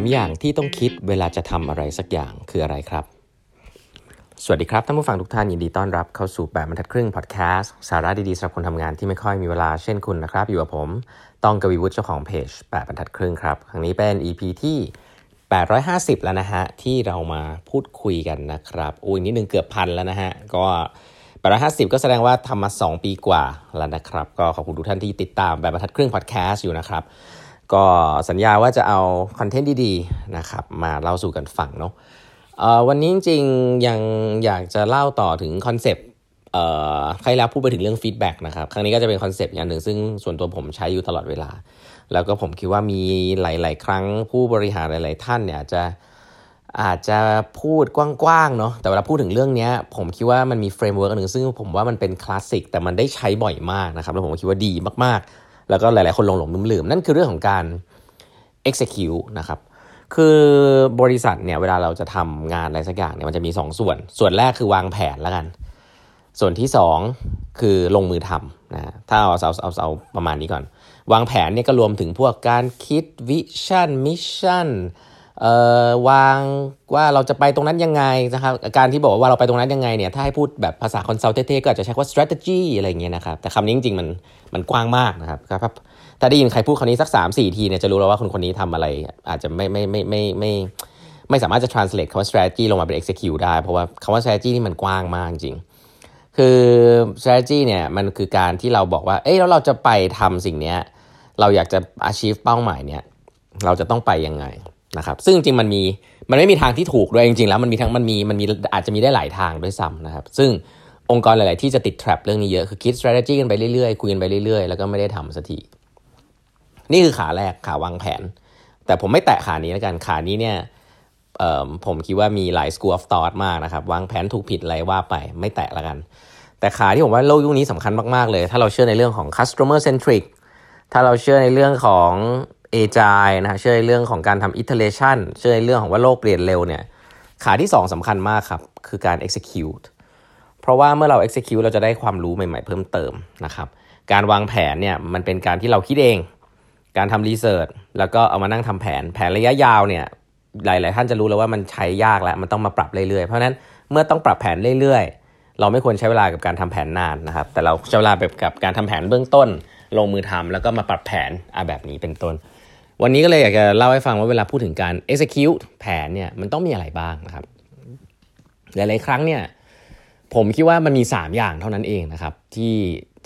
3 อย่างที่ต้องคิดเวลาจะทำอะไรสักอย่างคืออะไรครับ สวัสดีครับท่านผู้ฟังทุกท่านยินดีต้อนรับเข้าสู่แบบบรรทัดครึ่งพอดแคสต์สาระดีๆสำหรับคนทำงานที่ไม่ค่อยมีเวลาเช่นคุณนะครับ อยู่กับผมต้องกวีวุฒิเจ้าของเพจแบบบรรทัดครึ่งครับครั้งนี้เป็น EP ที่ 850 แล้วนะฮะที่เรามาพูดคุยกันนะครับอุ้ยนิดนึงเกือบพันแล้วนะฮะก็850 ก็แสดงว่าทำมา 2 ปีกว่าแล้วนะครับ ก็ขอบคุณทุกท่านที่ติดตามแบบบรรทัดครึ่งพอดแคสต์อยู่นะครับ ก็สัญญาว่าจะเอาคอนเทนต์ดีๆนะครับมาเล่าสู่กันฟังเนาะวันนี้จริงๆยังอยากจะเล่าต่อถึงคอนเซปต์คราวแล้วพูดไปถึงเรื่องฟีดแบ็กนะครับ ครั้งนี้ก็จะเป็นคอนเซปต์อย่างหนึ่งซึ่งส่วนตัวผมใช้อยู่ตลอดเวลา แล้วก็ผมคิดว่ามีหลาย ๆ ครั้งผู้บริหารหลาย ๆ ท่านเนี่ยจะอาจจะพูดกว้างๆเนาะแต่เวลาพูดถึงเรื่องนี้ผมคิดว่ามันมี framework หนึ่งซึ่งผมว่ามันเป็นคลาสสิกแต่มันได้ใช้บ่อยมากนะครับแล้วผมคิดว่าดีมากๆ แล้วก็หลาย ๆ คนหลงหลงลืมๆนั่นคือเรื่องของการ execute นะครับคือบริษัทเนี่ยเวลาเราจะทำงานอะไรสักอย่างเนี่ยมันจะมี2ส่วน ส่วนแรกคือวางแผนแล้วกัน ส่วนที่ 2 คือลงมือทำนะถ้าเอาเอาเอาเอาประมาณนี้ก่อน วางแผนเนี่ยก็รวมถึงพวกการคิด vision mission เอ่อวางว่าเราจะไปตรงนั้นยังไงนะครับการที่บอกว่าเราไปตรงนั้นยังไงเนี่ยถ้าให้พูดแบบภาษา consult ก็อาจจะใช้ว่า strategy อะไรเงี้ยนะครับแต่คำนี้จริงๆมัน มันกว้างมากนะครับครับถ้าได้ยินใครพูดคำนี้สัก3 4ทีเนี่ยจะรู้แล้วว่าคนคนนี้ทำอะไร อาจจะไม่ไม่ไม่ไม่ไม่ไม่สามารถจะ translate คำว่า strategy ลงมาเป็น execute ได้ เพราะว่าคำว่า strategy นี่มันกว้างมากจริง คือ strategy เนี่ยมันคือการที่เราบอกว่า เอ้ยแล้วเราจะไปทำสิ่งนี้เราอยากจะ achieve เป้าหมายเนี่ยเราจะต้องไปยังไงนะครับ ซึ่งจริงมันมีมันไม่มีทางที่ถูกด้วยจริงๆแล้วมันมีทั้งมันมีมันมีอาจจะมีได้หลายทางด้วยซ้ำนะครับ ซึ่ง องค์กรหลาย ๆ ที่จะติด trap เรื่องนี้เยอะ คือคิด strategy กันไปเรื่อย ๆ คุยกันไปเรื่อย ๆ แล้วก็ไม่ได้ทำสักที นี่คือขาแรกขาวางแผน แต่ผมไม่แตะขานี้แล้วกัน ขานี้เนี่ยผมคิดว่ามีหลาย school of thought มากนะครับ วางแผนถูกผิดอะไรว่าไป ไม่แตะแล้วกัน แต่ขาที่ผมว่าโลกยุคนี้สำคัญมาก ๆ เลย ถ้าเราเชื่อในเรื่องของ customer centric ถ้าเราเชื่อในเรื่องของเอจายนะเชื่อในเรื่องของการทำ iteration เชื่อในเรื่องของว่าโลกเปลี่ยนเร็วเนี่ย ขาที่ 2สำคัญมากครับ คือการ execute เพราะว่าเมื่อเรา execute เราจะได้ความรู้ใหม่ ๆ เพิ่มเติมนะครับ การวางแผนเนี่ยมันเป็นการที่เราคิดเอง การทำรีเสิร์ชแล้วก็เอามานั่งทำแผน แผนระยะยาวเนี่ยหลาย ๆ ท่านจะรู้แล้วว่ามันใช้ยากแล้วมันต้องมาปรับเรื่อย ๆ เพราะนั้นเมื่อต้องปรับแผนเรื่อย ๆ เราไม่ควรใช้เวลากับการทำแผนนานนะครับ แต่เราใช้เวลาแบบกับการทำแผนเบื้องต้น ลงมือทำแล้วก็มาปรับแผนอะแบบนี้เป็นต้น วันนี้ก็เลยอยากจะเล่าให้ฟังว่าเวลาพูดถึงการ execute แผนเนี่ยมันต้องมีอะไรบ้างนะครับ หลาย ๆ ครั้งเนี่ย ผมคิดว่ามันมี 3 อย่างเท่านั้นเองนะครับที่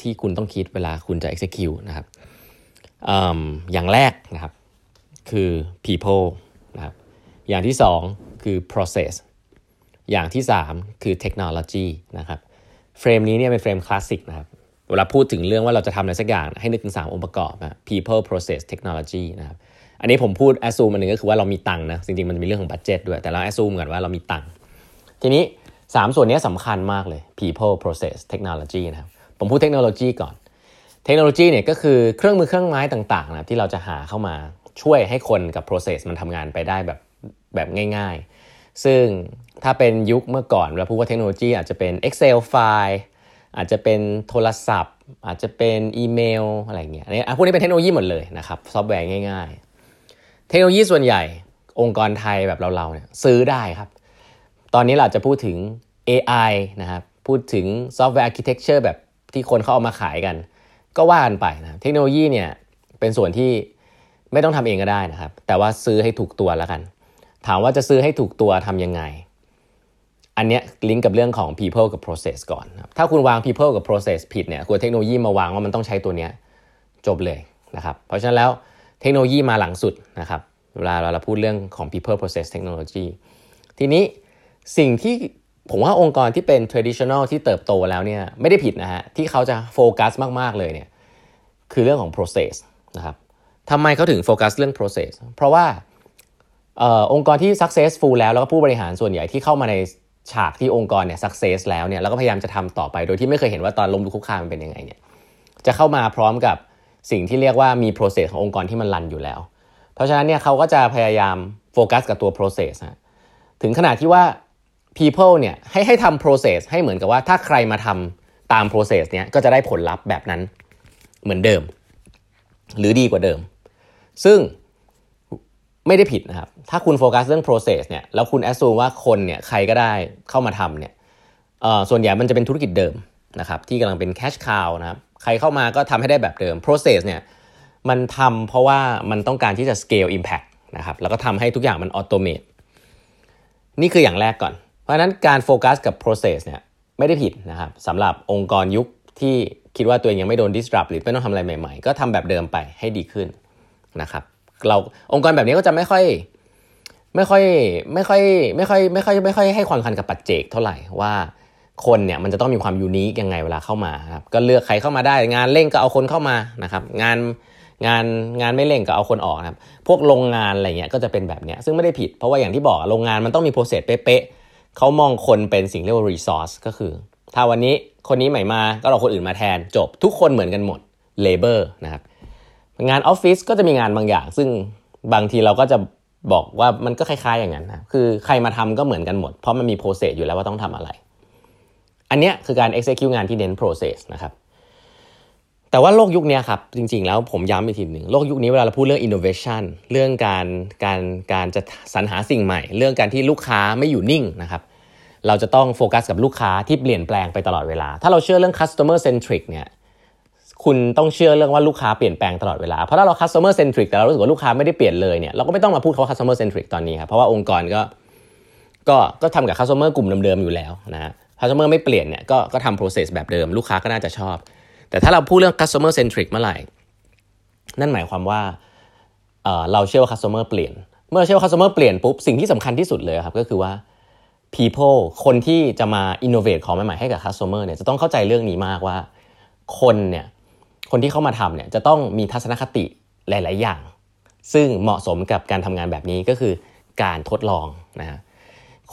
ที่คุณต้องคิดเวลาคุณจะ execute นะครับออย่างแรกนะครับคือ people นะครับอย่างที่ 2 คือ process อย่างที่ 3 คือ technology นะครับเฟรมนี้เนี่ยเป็นเฟรมคลาสสิกนะครับเวลาพูดถึงเรื่องว่าเราจะทำอะไรสักอย่างให้นึกถึง 3 องค์ประกอบนะ people process technology นะครับอันนี้ผมพูด assume อันหนึ่งก็คือว่าเรามีตังค์นะจริงๆมันมีเรื่องของบัตเจ็ตด้วยแต่เรา assume กันว่าเรามีตังค์ทีนี้ 3ส่วนนี้สำคัญมากเลย people process technology นะครับ ผมพูดเทคโนโลยีก่อน เทคโนโลยีเนี่ยก็คือเครื่องมือเครื่องไม้ต่างๆนะที่เราจะหาเข้ามาช่วยให้คนกับ process มันทำงานไปได้แบบแบบง่ายๆ ซึ่งถ้าเป็นยุคเมื่อก่อนเราพูดว่าเทคโนโลยีอาจจะเป็น Excel ไฟล์อาจจะเป็นโทรศัพท์ อาจจะเป็นอีเมลอะไรเงี้ยอันนี้พวกนี้เป็นเทคโนโลยีหมดเลยนะครับซอฟต์แวร์ง่าย ๆ เทคโนโลยีส่วนใหญ่องค์กรไทยแบบเราๆเนี่ยซื้อได้ครับ ตอนนี้เราจะพูดถึง AI นะครับพูดถึง software architecture แบบที่คนเขาเอามาขายกัน ก็ว่ากันไปนะเทคโนโลยีเนี่ยเป็นส่วนที่ไม่ต้องทำเองก็ได้นะครับ แต่ว่าซื้อให้ถูกตัวแล้วกัน ถามว่าจะซื้อให้ถูกตัวทำยังไง อันนี้ลิงก์กับเรื่องของ people กับ process ก่อนถ้าคุณวาง people กับ process ผิดเนี่ยคุณเทคโนโลยีมาวางว่ามันต้องใช้ตัวนี้จบเลยนะครับเพราะฉะนั้นแล้วเทคโนโลยีมาหลังสุดนะครับเวลาเราพูดเรื่องของ people process technology ทีนี้สิ่งที่ ผมว่าองค์กรที่เป็น traditional ที่เติบโตแล้วเนี่ยไม่ได้ผิดนะฮะที่เขาจะโฟกัสมาก ๆ เลยเนี่ยคือเรื่องของ process นะครับทำไมเขาถึงโฟกัสเรื่อง process เพราะว่าอองค์กรที่ successful แล้วแล้วก็ผู้บริหารส่วนใหญ่ที่เข้ามาในฉากที่องค์กรเนี่ยสักเซสแล้วเนี่ยแล้วก็พยายามจะทำต่อไป โดยที่ไม่เคยเห็นว่าตอนล้มลุกคุกคามมันเป็นยังไงเนี่ยจะเข้ามาพร้อมกับสิ่งที่เรียกว่ามี process ขององค์กรที่มันรันอยู่แล้ว เพราะฉะนั้นเนี่ยเขาก็จะพยายามโฟกัสกับตัว process นะถึงขนาดที่ว่า people เนี่ยให้ให้ทำ process ให้เหมือนกับว่าถ้าใครมาทำตาม process เนี่ยก็จะได้ผลลัพธ์แบบนั้นเหมือนเดิม หรือดีกว่าเดิม ซึ่งไม่ได้ผิดนะครับ ถ้าคุณโฟกัสเรื่อง process เนี่ยแล้วคุณแอสซูว่าคนเนี่ยใครก็ได้เข้ามาทำเนี่ยส่วนใหญ่มันจะเป็นธุรกิจเดิมนะครับที่กำลังเป็น cash cow นะครับใครเข้ามาก็ทำให้ได้แบบเดิม process เนี่ยมันทำเพราะว่ามันต้องการที่จะ scale impact นะครับแล้วก็ทำให้ทุกอย่างมัน automate นี่คืออย่างแรกก่อน เพราะนั้นการโฟกัสกับ process เนี่ยไม่ได้ผิดนะครับสำหรับองค์กรยุคที่คิดว่าตัวเองยังไม่โดน disrupt หรือไม่ต้องทำอะไรใหม่ ๆ ก็ทำแบบเดิมไปให้ดีขึ้นนะครับเราองค์กรแบบนี้ก็จะไม่ค่อยไม่ค่อยไม่ค่อยไม่ค่อยไม่ค่อยไม่ค่อยให้ความสำคัญกับปัจเจกเท่าไหร่ว่าคนเนี่ยมันจะต้องมีความยูนิคยังไงเวลาเข้ามาครับก็เลือกใครเข้ามาได้งานเร่งก็เอาคนเข้ามานะครับงานงานงานไม่เร่งก็เอาคนออกครับพวกโรงงานอะไรเงี้ยก็จะเป็นแบบเนี้ยซึ่งไม่ได้ผิดเพราะว่าอย่างที่บอกโรงงานมันต้องมีโปรเซสเป๊ะๆ เขามองคนเป็นสิ่งเรียกว่า resource ก็คือ ถ้าวันนี้คนนี้ใหม่มาก็เราคนอื่นมาแทนจบทุกคนเหมือนกันหมด labor นะครับงานออฟฟิศก็จะมีงานบางอย่าง ซึ่งบางทีเราก็จะบอกว่ามันก็คล้าย ๆ อย่างนั้นนะคือใครมาทำก็เหมือนกันหมด เพราะมันมีโปรเซสอยู่แล้วว่าต้องทำอะไร อันนี้คือการ execute งานที่เน้น process นะครับ แต่ว่าโลกยุคนี้ครับ จริงๆ แล้วผมย้ำอีกทีหนึ่งโลกยุคนี้เวลาเราพูดเรื่อง innovation เรื่องการการการจะสรรหาสิ่งใหม่ เรื่องการที่ลูกค้าไม่อยู่นิ่งนะครับเราจะต้องโฟกัสกับลูกค้าที่เปลี่ยนแปลงไปตลอดเวลา ถ้าเราเชื่อเรื่อง customer centric เนี่ยคุณต้องเชื่อเรื่องว่าลูกค้าเปลี่ยนแปลงตลอดเวลา เพราะถ้าเรา customer centric แต่เรารู้สึกว่าลูกค้าไม่ได้เปลี่ยนเลยเนี่ยเราก็ไม่ต้องมาพูดเขา customer centric ตอนนี้ครับเพราะว่าองค์กรก็ก็ก็ทำกับ customer กลุ่มเดิมๆอยู่แล้วนะฮะ customer ไม่เปลี่ยนเนี่ยก็ก็ทำ process แบบเดิม ลูกค้าก็น่าจะชอบ แต่ถ้าเราพูดเรื่อง customer centric เมื่อไหร่ นั่นหมายความว่าเเราเชื่อว่า customer เปลี่ยน เมื่อเชื่อว่า customer เปลี่ยนปุ๊บ สิ่งที่สำคัญที่สุดเลยครับก็คือว่า people คนที่จะมา innovate ของใหม่ๆให้กับ customer เนี่ยจะต้องเข้าใจเรื่องนี้มากว่า คนเนี่ยคนที่เข้ามาทำเนี่ยจะต้องมีทัศนคติหลาย ๆ อย่าง ซึ่งเหมาะสมกับการทำงานแบบนี้ก็คือการทดลองนะฮะ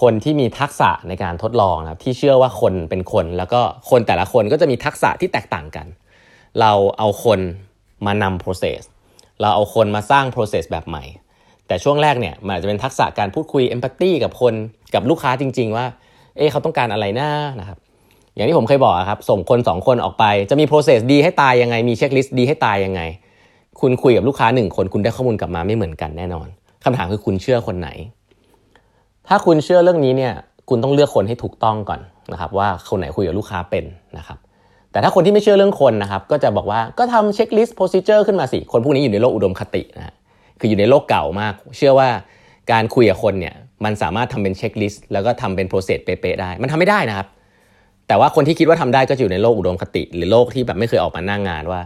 คนที่มีทักษะในการทดลองนะครับที่เชื่อว่าคนเป็นคน แล้วก็คนแต่ละคนก็จะมีทักษะที่แตกต่างกัน เราเอาคนมานำ process เราเอาคนมาสร้าง process แบบใหม่ แต่ช่วงแรกเนี่ยมันอาจจะเป็นทักษะการพูดคุย empathy กับคนกับลูกค้าจริง ๆ ว่า เอ๊เขาต้องการอะไรน้านะครับ อย่างที่ผมเคยบอกครับ ส่งคน 2 คนออกไป จะมี process ดีให้ตายยังไง มีเช็คลิสต์ดีให้ตายยังไง คุณคุยกับลูกค้าหนึ่งคน คุณได้ข้อมูลกลับมาไม่เหมือนกันแน่นอนคำถามคือคุณเชื่อคนไหน ถ้าคุณเชื่อเรื่องนี้เนี่ยคุณต้องเลือกคนให้ถูกต้องก่อนนะครับว่าคนไหนคุยกับลูกค้าเป็นนะครับแต่ถ้าคนที่ไม่เชื่อเรื่องคนนะครับก็จะบอกว่าก็ทำ checklist procedure ขึ้นมาสิ คนพวกนี้อยู่ในโลกอุดมคตินะคืออยู่ในโลกเก่ามาก เชื่อว่าการคุยกับคนเนี่ยมันสามารถทำเป็น checklist แล้วก็ทำเป็น process เป๊ะๆได้ มันทำไม่ได้นะครับ แต่ว่าคนที่คิดว่าทำได้ก็จะอยู่ในโลกอุดมคติ หรือโลกที่แบบไม่เคยออกมาหน้างงานว่า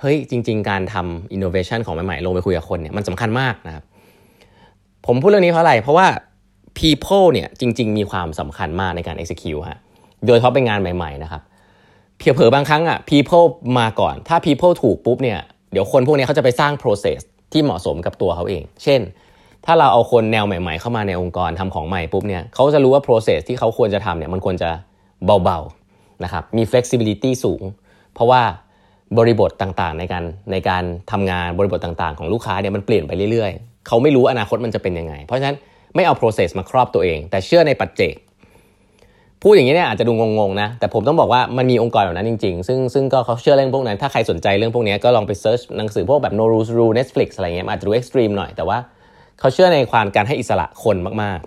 เฮ้ยจริง ๆ การทำอินโนเวชันของใหม่ๆลงไปคุยกับคนเนี่ยมันสำคัญมากนะครับผมพูดเรื่องนี้เพราะอะไรเพราะว่า people เนี่ยจริง ๆ มีความสำคัญมากในการ execute ฮะโดยเฉพาะเป็นงานใหม่ ๆ นะครับเพียเผอบางครั้งอะ people มาก่อน ถ้า people ถูกปุ๊บเนี่ยเดี๋ยวคนพวกนี้เขาจะไปสร้าง process ที่เหมาะสมกับตัวเขาเอง เช่น ถ้าเราเอาคนแนวใหม่ ๆ เข้ามาในองค์กรทำของใหม่ปุ๊บเนี่ยเขาจะรู้ว่า process ที่เขาควรจะทำเนี่ยมันควรจะเบาๆนะครับมี flexibility สูง เพราะว่าบริบทต่างๆ ในการในการทำงานบริบทต่างๆ ของลูกค้าเนี่ยมันเปลี่ยนไปเรื่อยๆ เขาไม่รู้อนาคตมันจะเป็นยังไง เพราะฉะนั้น ไม่เอา process มาครอบตัวเอง แต่เชื่อในปัจเจกพูดอย่างนี้เนี่ยอาจจะดูงงๆนะแต่ผมต้องบอกว่ามันมีองค์กรแบบนั้นจริง ๆ ซึ่งซึ่งก็เขาเชื่อเรื่องพวกนั้น ถ้าใครสนใจเรื่องพวกนี้ก็ลองไปเซิร์ชหนังสือพวกแบบ no rules rule Netflix อะไรเงี้ยอาจจะดู extreme หน่อยแต่ว่าเขาเชื่อในความการให้อิสระคนมาก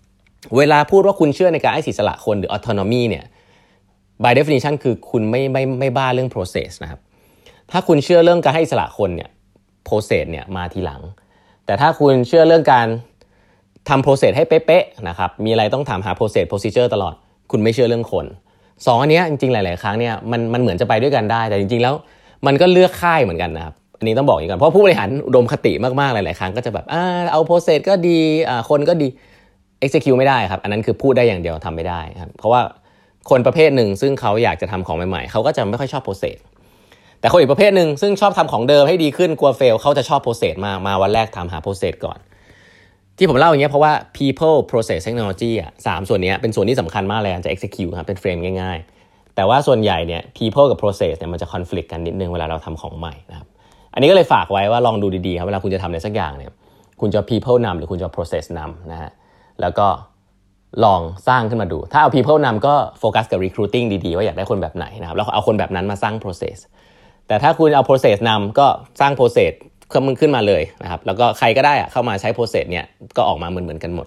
ๆ เวลาพูดว่าคุณเชื่อในการให้อิสระคนหรือ autonomy เนี่ย by definition คือคุณไม่ไม่ไม่บ้าเรื่อง process นะครับถ้าคุณเชื่อเรื่องการให้อิสระคนเนี่ย process เนี่ยมาทีหลัง แต่ถ้าคุณเชื่อเรื่องการ ทำ process ให้เป๊ะๆนะครับมีอะไรต้องถามหา process procedure ตลอด คุณไม่เชื่อเรื่องคนสองอันนี้จริงๆ หลายๆ ครั้งเนี่ยมันมันเหมือนจะไปด้วยกันได้ แต่จริงๆ แล้วมันก็เลือกค่ายเหมือนกันนะครับอันนี้ต้องบอกอย่างกันเพราะผู้บริหารอุดมคติมากๆ หลายๆ ครั้งก็จะแบบอ่าเอา process ก็ดีอ่าคนก็ดี execute ไม่ได้ครับ อันนั้นคือพูดได้อย่างเดียวทำไม่ได้ครับเพราะว่าคนประเภทหนึ่งซึ่งเขาอยากจะทำของใหม่ๆ เขาก็จะไม่ค่อยชอบ process แต่คนอีกประเภทหนึ่งซึ่งชอบทำของเดิมให้ดีขึ้นกลัว fail เขาจะชอบ process มากมาวันแรกทำหา process ก่อน ที่ผมเล่าอย่างเงี้ยเพราะว่า people process technology อะสามส่วนนี้เป็นส่วนที่สำคัญมากเลยจะ execute ครับเป็น frame ง่ายๆ แต่ว่าส่วนใหญ่เนี่ย people กับ process เนี่ยมันจะ conflict กันนิดนึงเวลาเราทำของใหม่นะครับอันนี้ก็เลยฝากไว้ว่าลองดูดีๆครับเวลาคุณจะทำอะไรสักอย่างเนี่ยคุณจะ people นำหรือคุณจะ process นำนะฮะแล้วก็ลองสร้างขึ้นมาดู ถ้าเอา people นำก็โฟกัสกับ recruiting ดีๆ ว่าอยากได้คนแบบไหนนะครับแล้วเอาคนแบบนั้นมาสร้าง process แต่ถ้าคุณเอา process นำก็สร้าง process ก็มึงขึ้นมาเลยนะครับแล้วก็ใครก็ได้อะเข้ามาใช้ process เนี่ยก็ออกมาเหมือนเหมือนกันหมด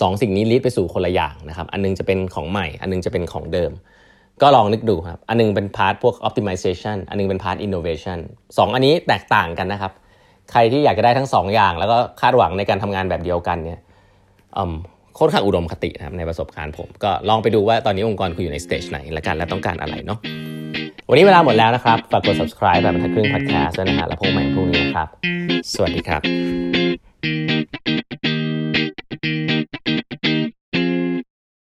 สองสิ่งนี้ lead ไปสู่คนละอย่างนะครับอันนึงจะเป็นของใหม่ อันนึงจะเป็นของเดิม ก็ลองนึกดูครับอันนึงเป็น part พวก optimization อันนึงเป็น part innovation สองอันนี้แตกต่างกันนะครับ ใครที่อยากจะได้ทั้งสองอย่าง แล้วก็คาดหวังในการทำงานแบบเดียวกันเนี่ยโคตรข้างอุดมคตินะครับในประสบการณ์ผม ก็ลองไปดูว่าตอนนี้องค์กรคุณอยู่ในสเตจไหนและกันและต้องการอะไรเนาะ วันนี้เวลาหมดแล้วนะครับ ฝากกด subscribe แบบบรรทัดครึ่ง podcast ด้วยนะฮะแล้วพบกันใหม่พรุ่งนี้นะครับ สวัสดีครับ